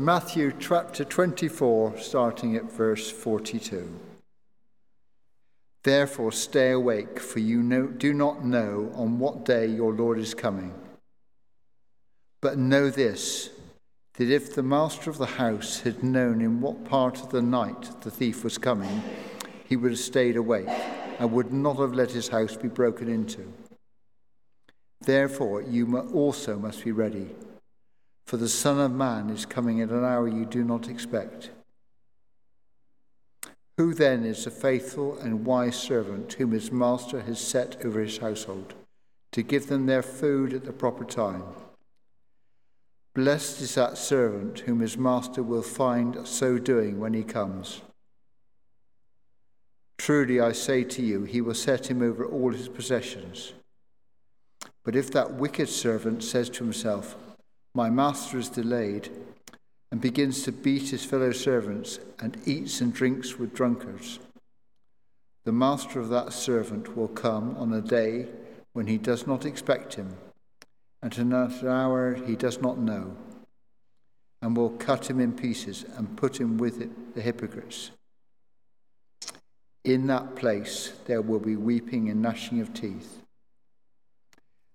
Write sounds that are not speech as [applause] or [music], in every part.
Matthew chapter 24, starting at verse 42. Therefore, stay awake, for you know, do not know on what day your Lord is coming. But know this that if the master of the house had known in what part of the night the thief was coming, he would have stayed awake and would not have let his house be broken into. Therefore, you also must be ready for the Son of Man is coming at an hour you do not expect. Who then is the faithful and wise servant whom his master has set over his household to give them their food at the proper time? Blessed is that servant whom his master will find so doing when he comes. Truly I say to you, he will set him over all his possessions. But if that wicked servant says to himself, my master is delayed, and begins to beat his fellow servants and eats and drinks with drunkards. The master of that servant will come on a day when he does not expect him, and at an hour he does not know, and will cut him in pieces and put him with it, the hypocrites. In that place there will be weeping and gnashing of teeth.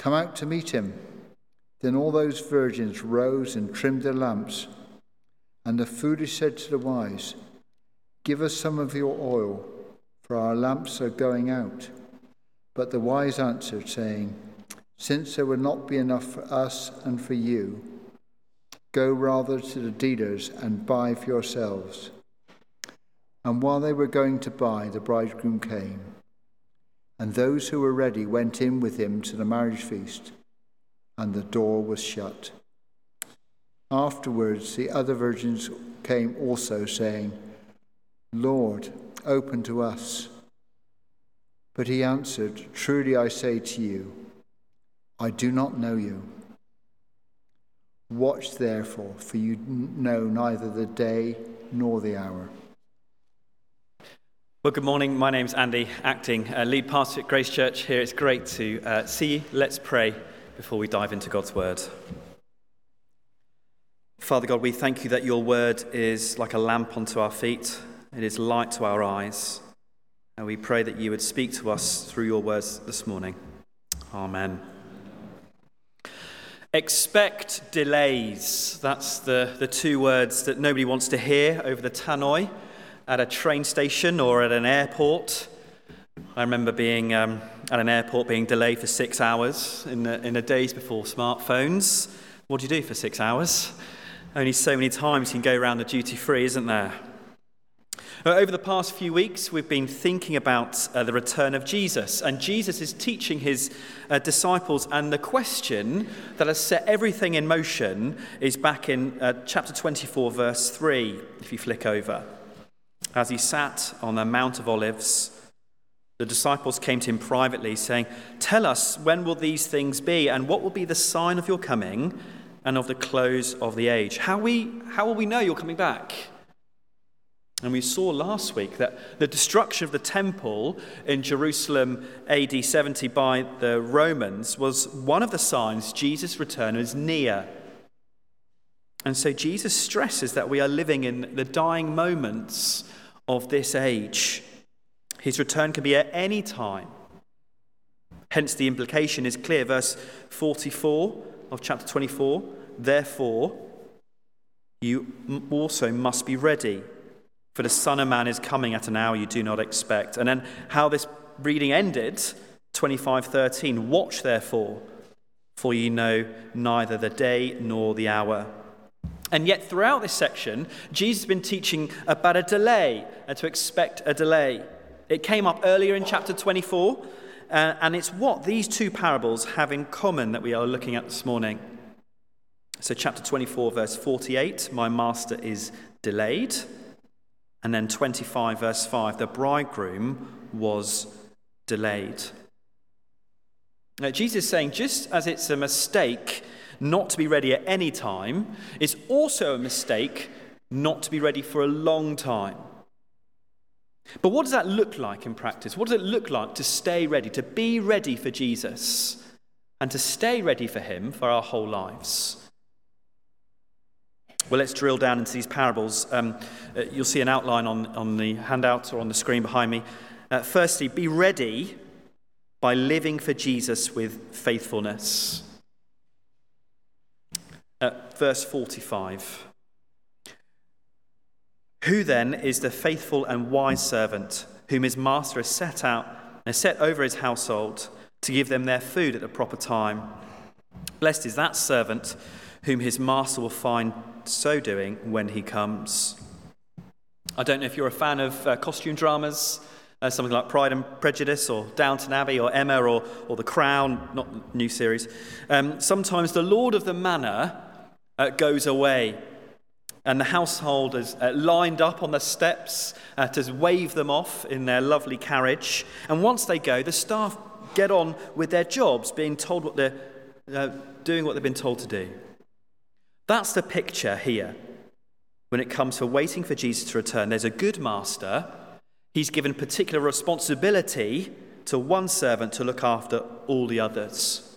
Come out to meet him. Then all those virgins rose and trimmed their lamps. And the foolish said to the wise, Give us some of your oil, for our lamps are going out. But the wise answered, saying, Since there will not be enough for us and for you, go rather to the dealers and buy for yourselves. And while they were going to buy, the bridegroom came. And those who were ready went in with him to the marriage feast, and the door was shut. Afterwards, the other virgins came also, saying, Lord, open to us. But he answered, Truly I say to you, I do not know you. Watch therefore, for you know neither the day nor the hour. Well, good morning. My name's Andy, acting uh, lead pastor at Grace Church here. It's great to uh, see you. Let's pray before we dive into God's word. Father God, we thank you that your word is like a lamp unto our feet, it is light to our eyes. And we pray that you would speak to us through your words this morning. Amen. Expect delays. That's the, the two words that nobody wants to hear over the tannoy at a train station or at an airport. I remember being um, at an airport being delayed for six hours in the, in the days before smartphones. What do you do for six hours? Only so many times you can go around the duty free, isn't there? Uh, over the past few weeks, we've been thinking about uh, the return of Jesus, and Jesus is teaching his uh, disciples. And the question that has set everything in motion is back in uh, chapter 24, verse 3, if you flick over. As he sat on the Mount of Olives, the disciples came to him privately, saying, Tell us, when will these things be, and what will be the sign of your coming and of the close of the age? How, we, how will we know you're coming back? And we saw last week that the destruction of the temple in Jerusalem AD 70 by the Romans was one of the signs Jesus' return is near. And so Jesus stresses that we are living in the dying moments of this age. His return can be at any time. Hence, the implication is clear. Verse 44 of chapter 24 Therefore, you also must be ready, for the Son of Man is coming at an hour you do not expect. And then, how this reading ended 25:13 Watch therefore, for you know neither the day nor the hour. And yet, throughout this section, Jesus has been teaching about a delay and to expect a delay. It came up earlier in chapter 24, uh, and it's what these two parables have in common that we are looking at this morning. So, chapter 24, verse 48, my master is delayed. And then 25, verse 5, the bridegroom was delayed. Now, Jesus is saying just as it's a mistake not to be ready at any time, it's also a mistake not to be ready for a long time. But what does that look like in practice? What does it look like to stay ready, to be ready for Jesus, and to stay ready for Him for our whole lives? Well, let's drill down into these parables. Um, uh, you'll see an outline on, on the handout or on the screen behind me. Uh, firstly, be ready by living for Jesus with faithfulness. Uh, verse 45. Who then is the faithful and wise servant whom his master has set out and set over his household to give them their food at the proper time? Blessed is that servant whom his master will find so doing when he comes. I don't know if you're a fan of uh, costume dramas, uh, something like Pride and Prejudice or Downton Abbey or Emma or, or The Crown, not new series. Um, sometimes the Lord of the Manor uh, goes away and the household is uh, lined up on the steps uh, to wave them off in their lovely carriage. And once they go, the staff get on with their jobs, being told what they're uh, doing what they've been told to do. That's the picture here when it comes to waiting for Jesus to return. There's a good master. He's given particular responsibility to one servant to look after all the others.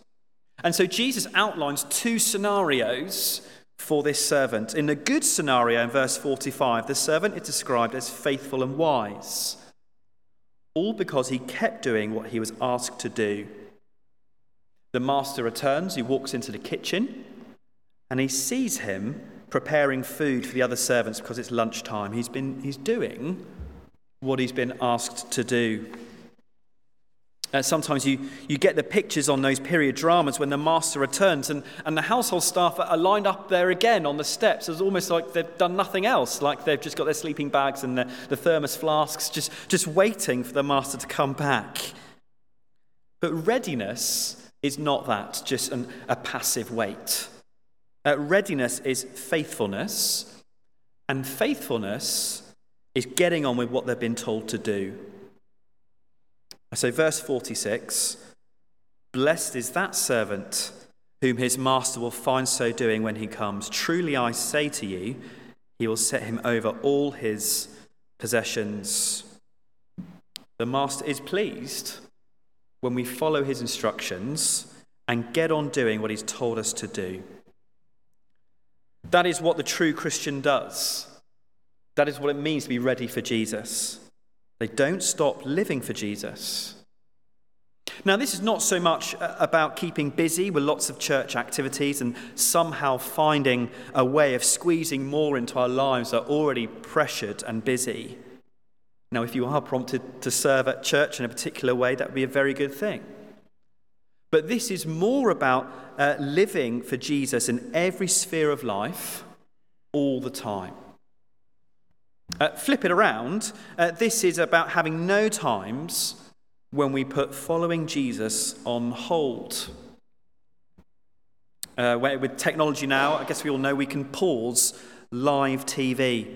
And so Jesus outlines two scenarios for this servant. In the good scenario, in verse 45, the servant is described as faithful and wise, all because he kept doing what he was asked to do. The master returns, he walks into the kitchen, and he sees him preparing food for the other servants because it's lunchtime. He's, been, he's doing what he's been asked to do. Uh, sometimes you, you get the pictures on those period dramas when the master returns and, and the household staff are lined up there again on the steps. It's almost like they've done nothing else, like they've just got their sleeping bags and the, the thermos flasks, just, just waiting for the master to come back. But readiness is not that, just an, a passive wait. Uh, readiness is faithfulness, and faithfulness is getting on with what they've been told to do. So, verse 46 Blessed is that servant whom his master will find so doing when he comes. Truly I say to you, he will set him over all his possessions. The master is pleased when we follow his instructions and get on doing what he's told us to do. That is what the true Christian does. That is what it means to be ready for Jesus. They don't stop living for Jesus. Now, this is not so much uh, about keeping busy with lots of church activities and somehow finding a way of squeezing more into our lives that are already pressured and busy. Now, if you are prompted to serve at church in a particular way, that would be a very good thing. But this is more about uh, living for Jesus in every sphere of life all the time. Uh, flip it around. Uh, this is about having no times when we put following Jesus on hold. Uh, with technology now, I guess we all know we can pause live TV.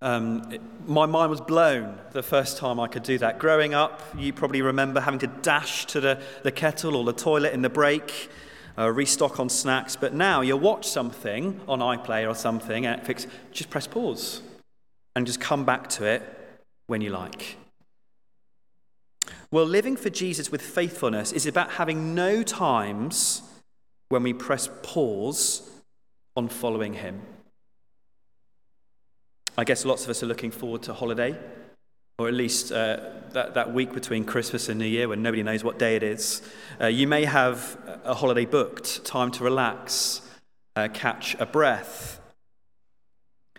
Um, it, my mind was blown the first time I could do that. Growing up, you probably remember having to dash to the, the kettle or the toilet in the break, uh, restock on snacks. But now you watch something on iPlayer or something, and Netflix, just press pause and just come back to it when you like. Well, living for Jesus with faithfulness is about having no times when we press pause on following Him. I guess lots of us are looking forward to holiday, or at least uh, that, that week between Christmas and New Year when nobody knows what day it is. Uh, you may have a holiday booked, time to relax, uh, catch a breath.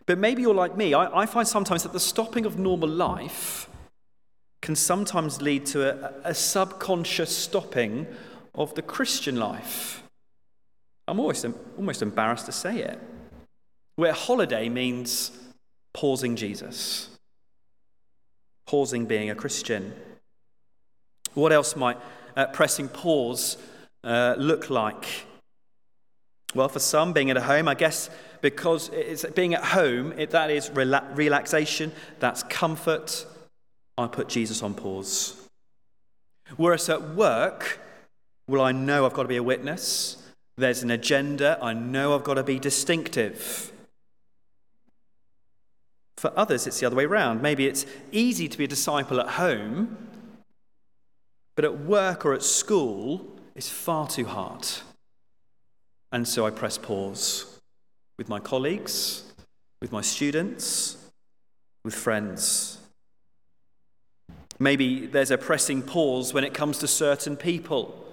But maybe you're like me. I, I find sometimes that the stopping of normal life can sometimes lead to a, a subconscious stopping of the Christian life. I'm almost, almost embarrassed to say it. Where holiday means pausing Jesus, pausing being a Christian. What else might uh, pressing pause uh, look like? Well, for some, being at home, I guess because it's being at home, it, that is rela- relaxation, that's comfort. I put Jesus on pause. Whereas at work, well, I know I've got to be a witness. There's an agenda. I know I've got to be distinctive. For others, it's the other way around. Maybe it's easy to be a disciple at home, but at work or at school, it's far too hard. And so I press pause with my colleagues, with my students, with friends. Maybe there's a pressing pause when it comes to certain people,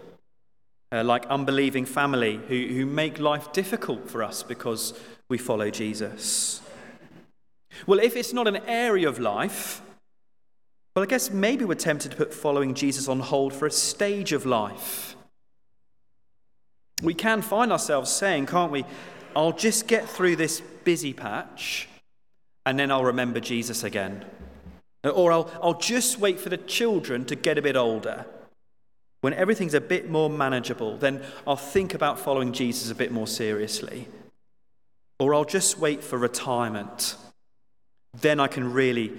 uh, like unbelieving family, who, who make life difficult for us because we follow Jesus. Well, if it's not an area of life, well, I guess maybe we're tempted to put following Jesus on hold for a stage of life. We can find ourselves saying, can't we, I'll just get through this busy patch and then I'll remember Jesus again. Or I'll, I'll just wait for the children to get a bit older. When everything's a bit more manageable, then I'll think about following Jesus a bit more seriously. Or I'll just wait for retirement then I can really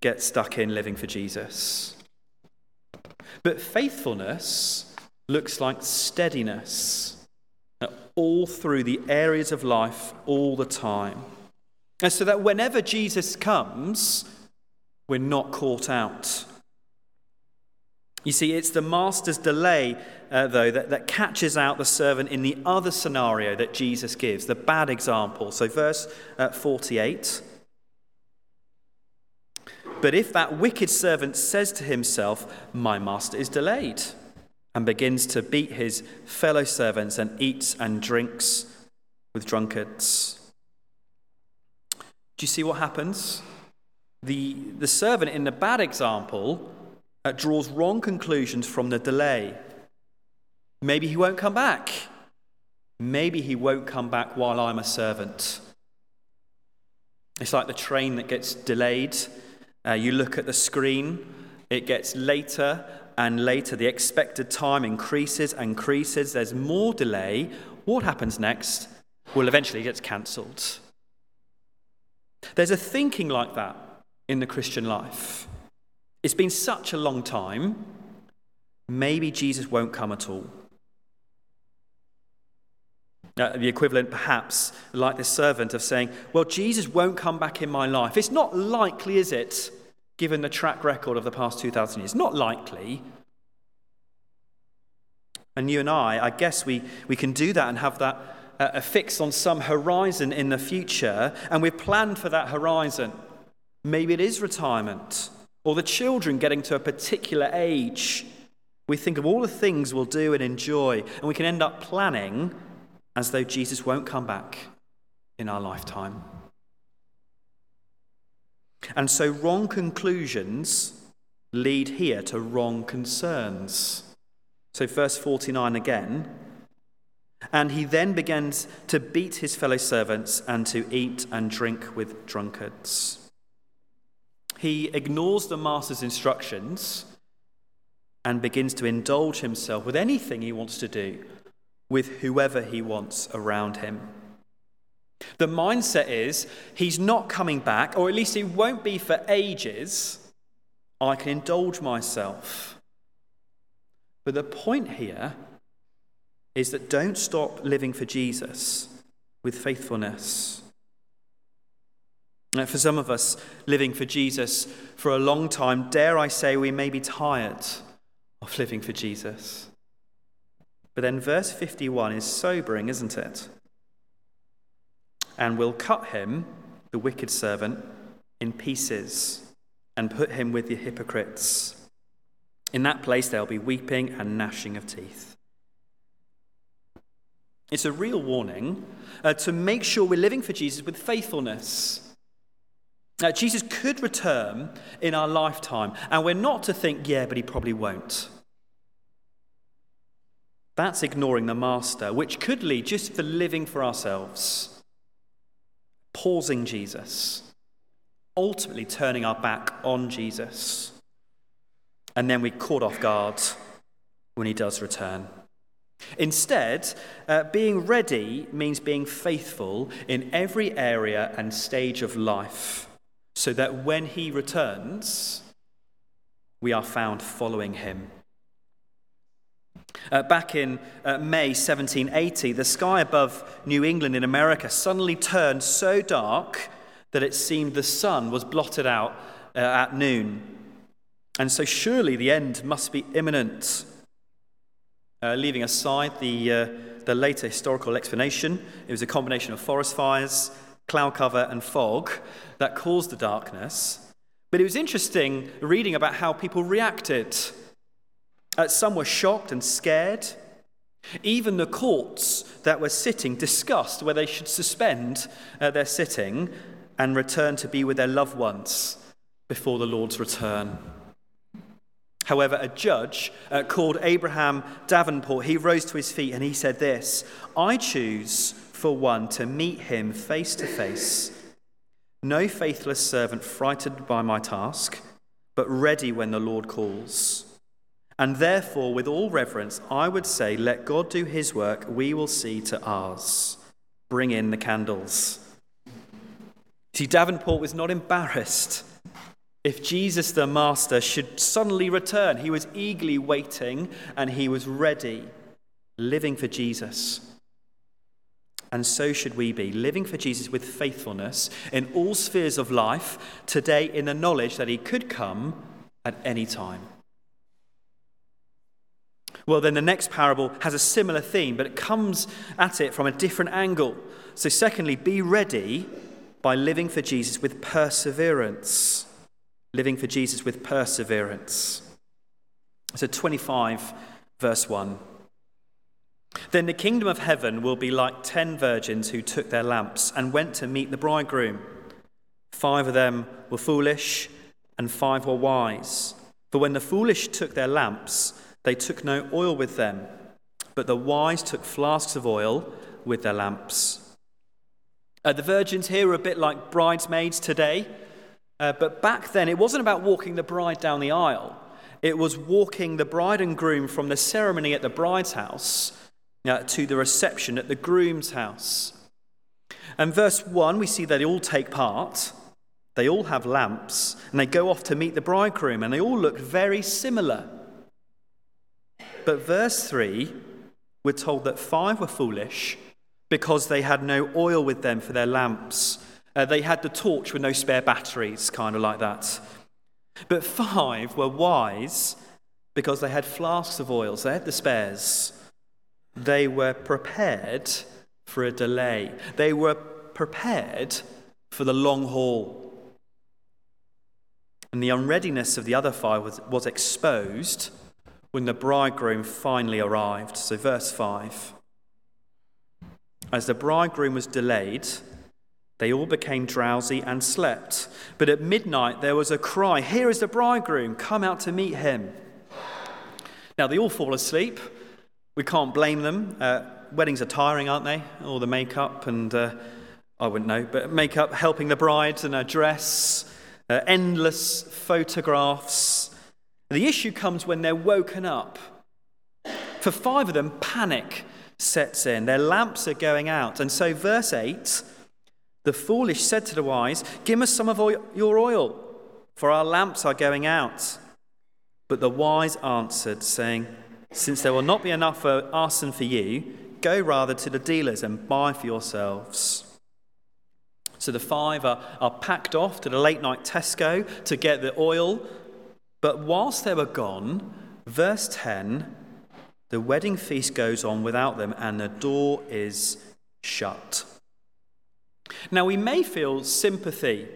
get stuck in living for Jesus. But faithfulness looks like steadiness all through the areas of life all the time. And so that whenever Jesus comes, we're not caught out. You see, it's the master's delay, uh, though, that, that catches out the servant in the other scenario that Jesus gives, the bad example. So, verse uh, 48 but if that wicked servant says to himself, My master is delayed, and begins to beat his fellow servants and eats and drinks with drunkards. Do you see what happens? The, the servant in the bad example uh, draws wrong conclusions from the delay. Maybe he won't come back. Maybe he won't come back while I'm a servant. It's like the train that gets delayed uh, you look at the screen, it gets later and later. The expected time increases and increases. There's more delay. What happens next? Well, eventually it gets cancelled. There's a thinking like that in the Christian life. It's been such a long time, maybe Jesus won't come at all. Uh, the equivalent, perhaps, like this servant, of saying, Well, Jesus won't come back in my life. It's not likely, is it? Given the track record of the past 2,000 years? Not likely. And you and I, I guess we, we can do that and have that uh, fixed on some horizon in the future, and we've planned for that horizon. Maybe it is retirement, or the children getting to a particular age. We think of all the things we'll do and enjoy, and we can end up planning as though Jesus won't come back in our lifetime. And so wrong conclusions lead here to wrong concerns. So, verse 49 again. And he then begins to beat his fellow servants and to eat and drink with drunkards. He ignores the master's instructions and begins to indulge himself with anything he wants to do with whoever he wants around him. The mindset is he's not coming back, or at least he won't be for ages. I can indulge myself. But the point here is that don't stop living for Jesus with faithfulness. Now, for some of us, living for Jesus for a long time, dare I say, we may be tired of living for Jesus. But then verse 51 is sobering, isn't it? And will cut him, the wicked servant, in pieces and put him with the hypocrites. In that place there'll be weeping and gnashing of teeth. It's a real warning uh, to make sure we're living for Jesus with faithfulness. Uh, Jesus could return in our lifetime, and we're not to think, yeah, but he probably won't. That's ignoring the master, which could lead just for living for ourselves pausing Jesus, ultimately turning our back on Jesus. And then we caught off guard when he does return. Instead, uh, being ready means being faithful in every area and stage of life, so that when he returns, we are found following him. Uh, back in uh, May 1780, the sky above New England in America suddenly turned so dark that it seemed the sun was blotted out uh, at noon. And so, surely the end must be imminent. Uh, leaving aside the, uh, the later historical explanation, it was a combination of forest fires, cloud cover, and fog that caused the darkness. But it was interesting reading about how people reacted. Uh, some were shocked and scared. Even the courts that were sitting discussed where they should suspend uh, their sitting and return to be with their loved ones before the Lord's return. However, a judge uh, called Abraham Davenport, he rose to his feet and he said this I choose for one to meet him face to face. No faithless servant frightened by my task, but ready when the Lord calls. And therefore, with all reverence, I would say, let God do his work, we will see to ours. Bring in the candles. See, Davenport was not embarrassed if Jesus the Master should suddenly return, he was eagerly waiting and he was ready, living for Jesus. And so should we be, living for Jesus with faithfulness in all spheres of life, today in the knowledge that he could come at any time. Well, then the next parable has a similar theme, but it comes at it from a different angle. So, secondly, be ready by living for Jesus with perseverance living for Jesus with perseverance. So, 25, verse 1. Then the kingdom of heaven will be like ten virgins who took their lamps and went to meet the bridegroom. Five of them were foolish, and five were wise. For when the foolish took their lamps, they took no oil with them, but the wise took flasks of oil with their lamps. Uh, the virgins here are a bit like bridesmaids today. Uh, but back then, it wasn't about walking the bride down the aisle, it was walking the bride and groom from the ceremony at the bride's house uh, to the reception at the groom's house. And verse 1, we see that they all take part. They all have lamps, and they go off to meet the bridegroom, and they all look very similar. But verse 3, we're told that five were foolish because they had no oil with them for their lamps. Uh, they had the torch with no spare batteries, kind of like that. But five were wise because they had flasks of oils, they had the spares. They were prepared for a delay, they were prepared for the long haul. And the unreadiness of the other five was, was exposed when the bridegroom finally arrived. So, verse 5 As the bridegroom was delayed, they all became drowsy and slept. But at midnight there was a cry Here is the bridegroom, come out to meet him. Now they all fall asleep. We can't blame them. Uh, weddings are tiring, aren't they? All the makeup and, uh, I wouldn't know, but makeup helping the bride and her dress, uh, endless photographs. The issue comes when they're woken up. For five of them, panic sets in. Their lamps are going out. And so, verse 8 the foolish said to the wise, Give us some of your oil, for our lamps are going out. But the wise answered, saying, Since there will not be enough for us and for you, go rather to the dealers and buy for yourselves. So the five are, are packed off to the late night Tesco to get the oil. But whilst they were gone, verse 10, the wedding feast goes on without them, and the door is shut. Now, we may feel sympathy.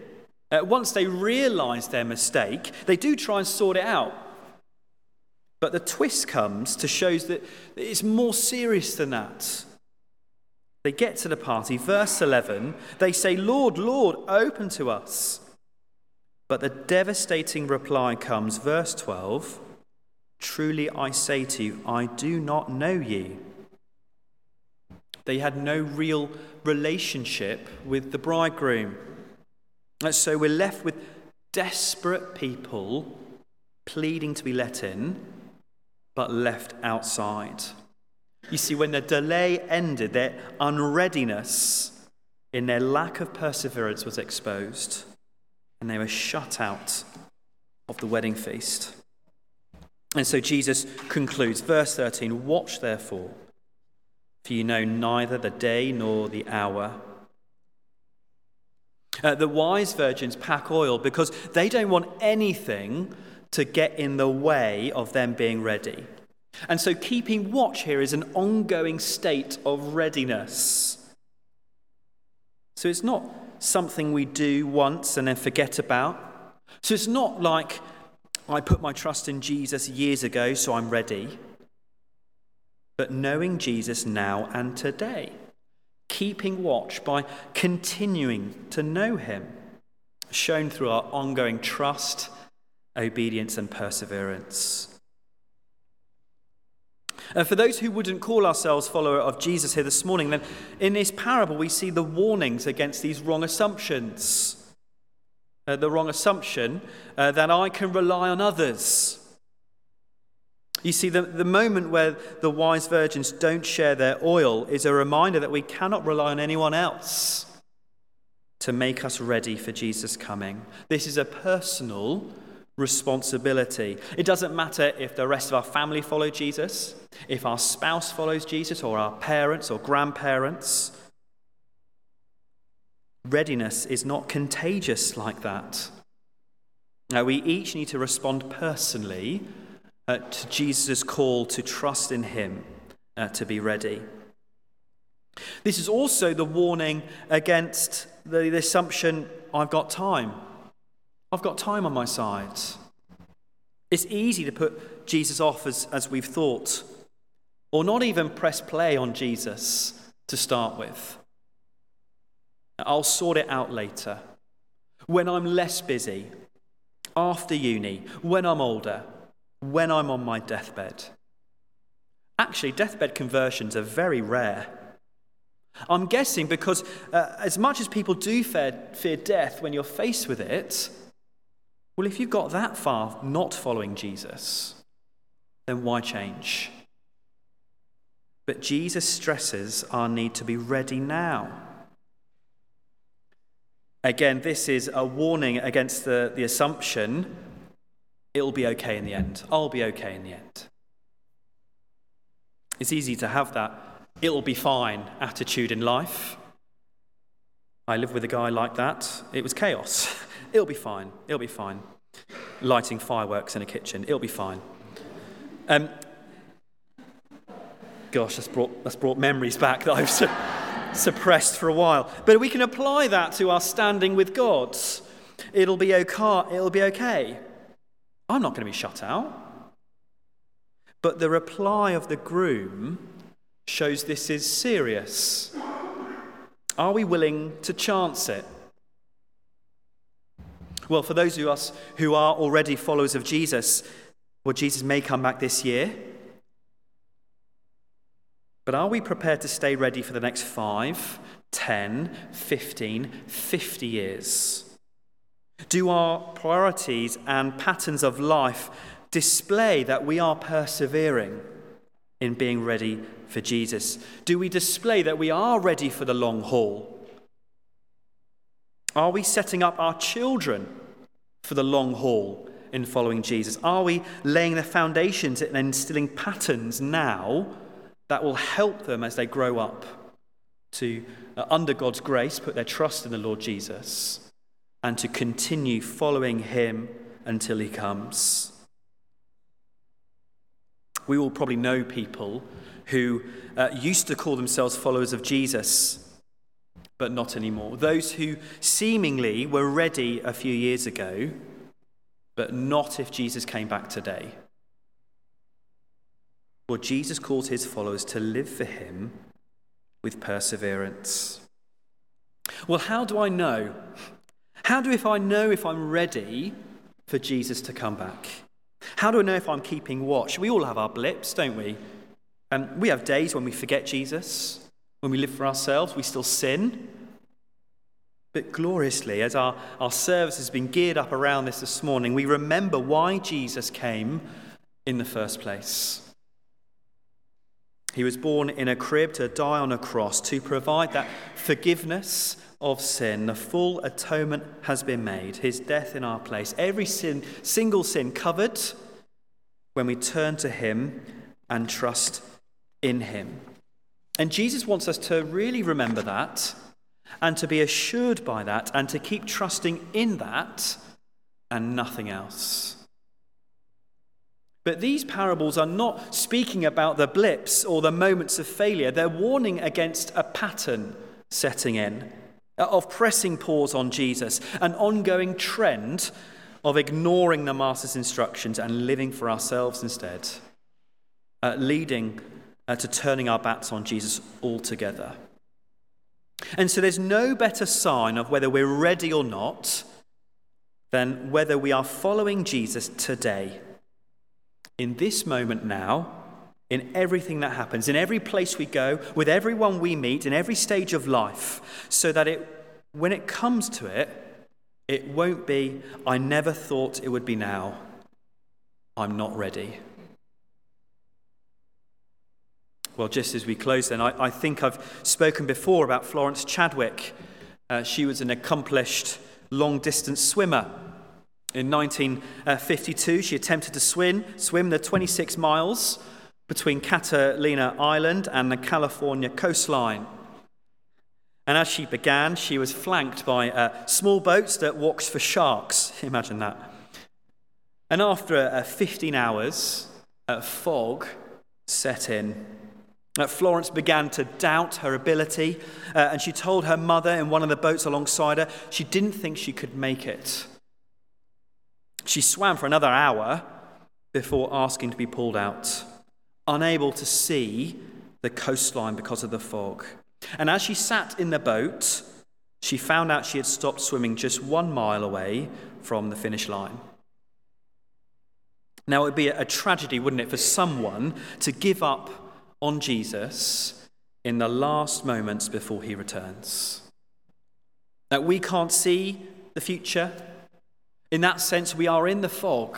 Uh, once they realize their mistake, they do try and sort it out. But the twist comes to show that it's more serious than that. They get to the party, verse 11, they say, Lord, Lord, open to us. But the devastating reply comes, verse 12 Truly I say to you, I do not know ye. They had no real relationship with the bridegroom. And So we're left with desperate people pleading to be let in, but left outside. You see, when the delay ended, their unreadiness in their lack of perseverance was exposed, and they were shut out of the wedding feast. And so Jesus concludes, verse 13 Watch therefore, for you know neither the day nor the hour. Uh, the wise virgins pack oil because they don't want anything to get in the way of them being ready. And so, keeping watch here is an ongoing state of readiness. So, it's not something we do once and then forget about. So, it's not like I put my trust in Jesus years ago, so I'm ready. But knowing Jesus now and today, keeping watch by continuing to know him, shown through our ongoing trust, obedience, and perseverance. And for those who wouldn't call ourselves follower of Jesus here this morning, then in this parable we see the warnings against these wrong assumptions. Uh, the wrong assumption uh, that I can rely on others. You see, the, the moment where the wise virgins don't share their oil is a reminder that we cannot rely on anyone else to make us ready for Jesus' coming. This is a personal responsibility. It doesn't matter if the rest of our family follow Jesus, if our spouse follows Jesus, or our parents or grandparents. Readiness is not contagious like that. Now, we each need to respond personally uh, to Jesus' call to trust in Him uh, to be ready. This is also the warning against the, the assumption I've got time. I've got time on my side. It's easy to put Jesus off as, as we've thought, or not even press play on Jesus to start with. I'll sort it out later. When I'm less busy, after uni, when I'm older, when I'm on my deathbed. Actually, deathbed conversions are very rare. I'm guessing because uh, as much as people do fear, fear death when you're faced with it, well, if you've got that far not following Jesus, then why change? But Jesus stresses our need to be ready now. Again, this is a warning against the, the assumption it'll be okay in the end. I'll be okay in the end. It's easy to have that it'll be fine attitude in life. I lived with a guy like that. It was chaos. [laughs] It'll be fine. It'll be fine. Lighting fireworks in a kitchen. It'll be fine. Um, gosh, that's brought, that's brought memories back that I've su- suppressed for a while. But we can apply that to our standing with God. It'll be okay. It'll be okay. I'm not going to be shut out. But the reply of the groom shows this is serious. Are we willing to chance it? Well, for those of us who are already followers of Jesus, well, Jesus may come back this year. But are we prepared to stay ready for the next 5, 10, 15, 50 years? Do our priorities and patterns of life display that we are persevering in being ready for Jesus? Do we display that we are ready for the long haul? Are we setting up our children for the long haul in following Jesus? Are we laying the foundations and instilling patterns now that will help them as they grow up to, uh, under God's grace, put their trust in the Lord Jesus and to continue following him until he comes? We all probably know people who uh, used to call themselves followers of Jesus but not anymore. Those who seemingly were ready a few years ago, but not if Jesus came back today. Well, Jesus calls his followers to live for him with perseverance. Well, how do I know? How do if I know if I'm ready for Jesus to come back? How do I know if I'm keeping watch? We all have our blips, don't we? Um, we have days when we forget Jesus. When we live for ourselves, we still sin. But gloriously, as our, our service has been geared up around this this morning, we remember why Jesus came in the first place. He was born in a crib to die on a cross to provide that forgiveness of sin. The full atonement has been made, his death in our place. Every sin, single sin covered when we turn to him and trust in him. And Jesus wants us to really remember that and to be assured by that and to keep trusting in that and nothing else. But these parables are not speaking about the blips or the moments of failure. They're warning against a pattern setting in of pressing pause on Jesus, an ongoing trend of ignoring the Master's instructions and living for ourselves instead, uh, leading uh, to turning our backs on Jesus altogether. And so there's no better sign of whether we're ready or not than whether we are following Jesus today in this moment now, in everything that happens, in every place we go, with everyone we meet, in every stage of life, so that it, when it comes to it, it won't be, I never thought it would be now. I'm not ready. Well, just as we close, then, I, I think I've spoken before about Florence Chadwick. Uh, she was an accomplished long distance swimmer. In 1952, she attempted to swim, swim the 26 miles between Catalina Island and the California coastline. And as she began, she was flanked by uh, small boats that walked for sharks. [laughs] Imagine that. And after uh, 15 hours, uh, fog set in. Florence began to doubt her ability, uh, and she told her mother in one of the boats alongside her she didn't think she could make it. She swam for another hour before asking to be pulled out, unable to see the coastline because of the fog. And as she sat in the boat, she found out she had stopped swimming just one mile away from the finish line. Now, it would be a tragedy, wouldn't it, for someone to give up on Jesus in the last moments before he returns. That we can't see the future, in that sense, we are in the fog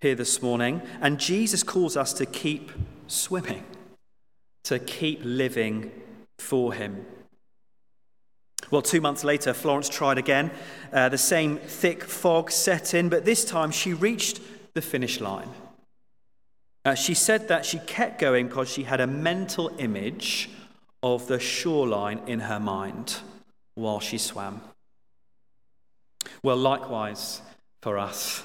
here this morning, and Jesus calls us to keep swimming, to keep living for Him. Well, two months later, Florence tried again. Uh, the same thick fog set in, but this time she reached the finish line. Uh, she said that she kept going because she had a mental image of the shoreline in her mind while she swam. Well, likewise for us.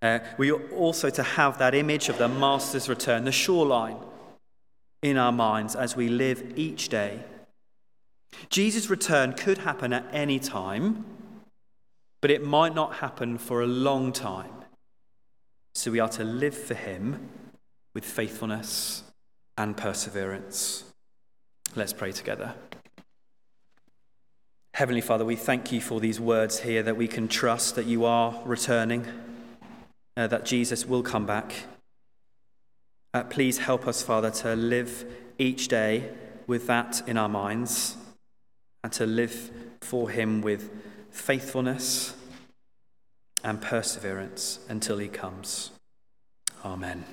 Uh, we are also to have that image of the Master's return, the shoreline, in our minds as we live each day. Jesus' return could happen at any time, but it might not happen for a long time. So we are to live for Him with faithfulness and perseverance. Let's pray together. Heavenly Father, we thank you for these words here that we can trust that you are returning, uh, that Jesus will come back. Uh, please help us, Father, to live each day with that in our minds and to live for Him with faithfulness and perseverance until He comes. Amen.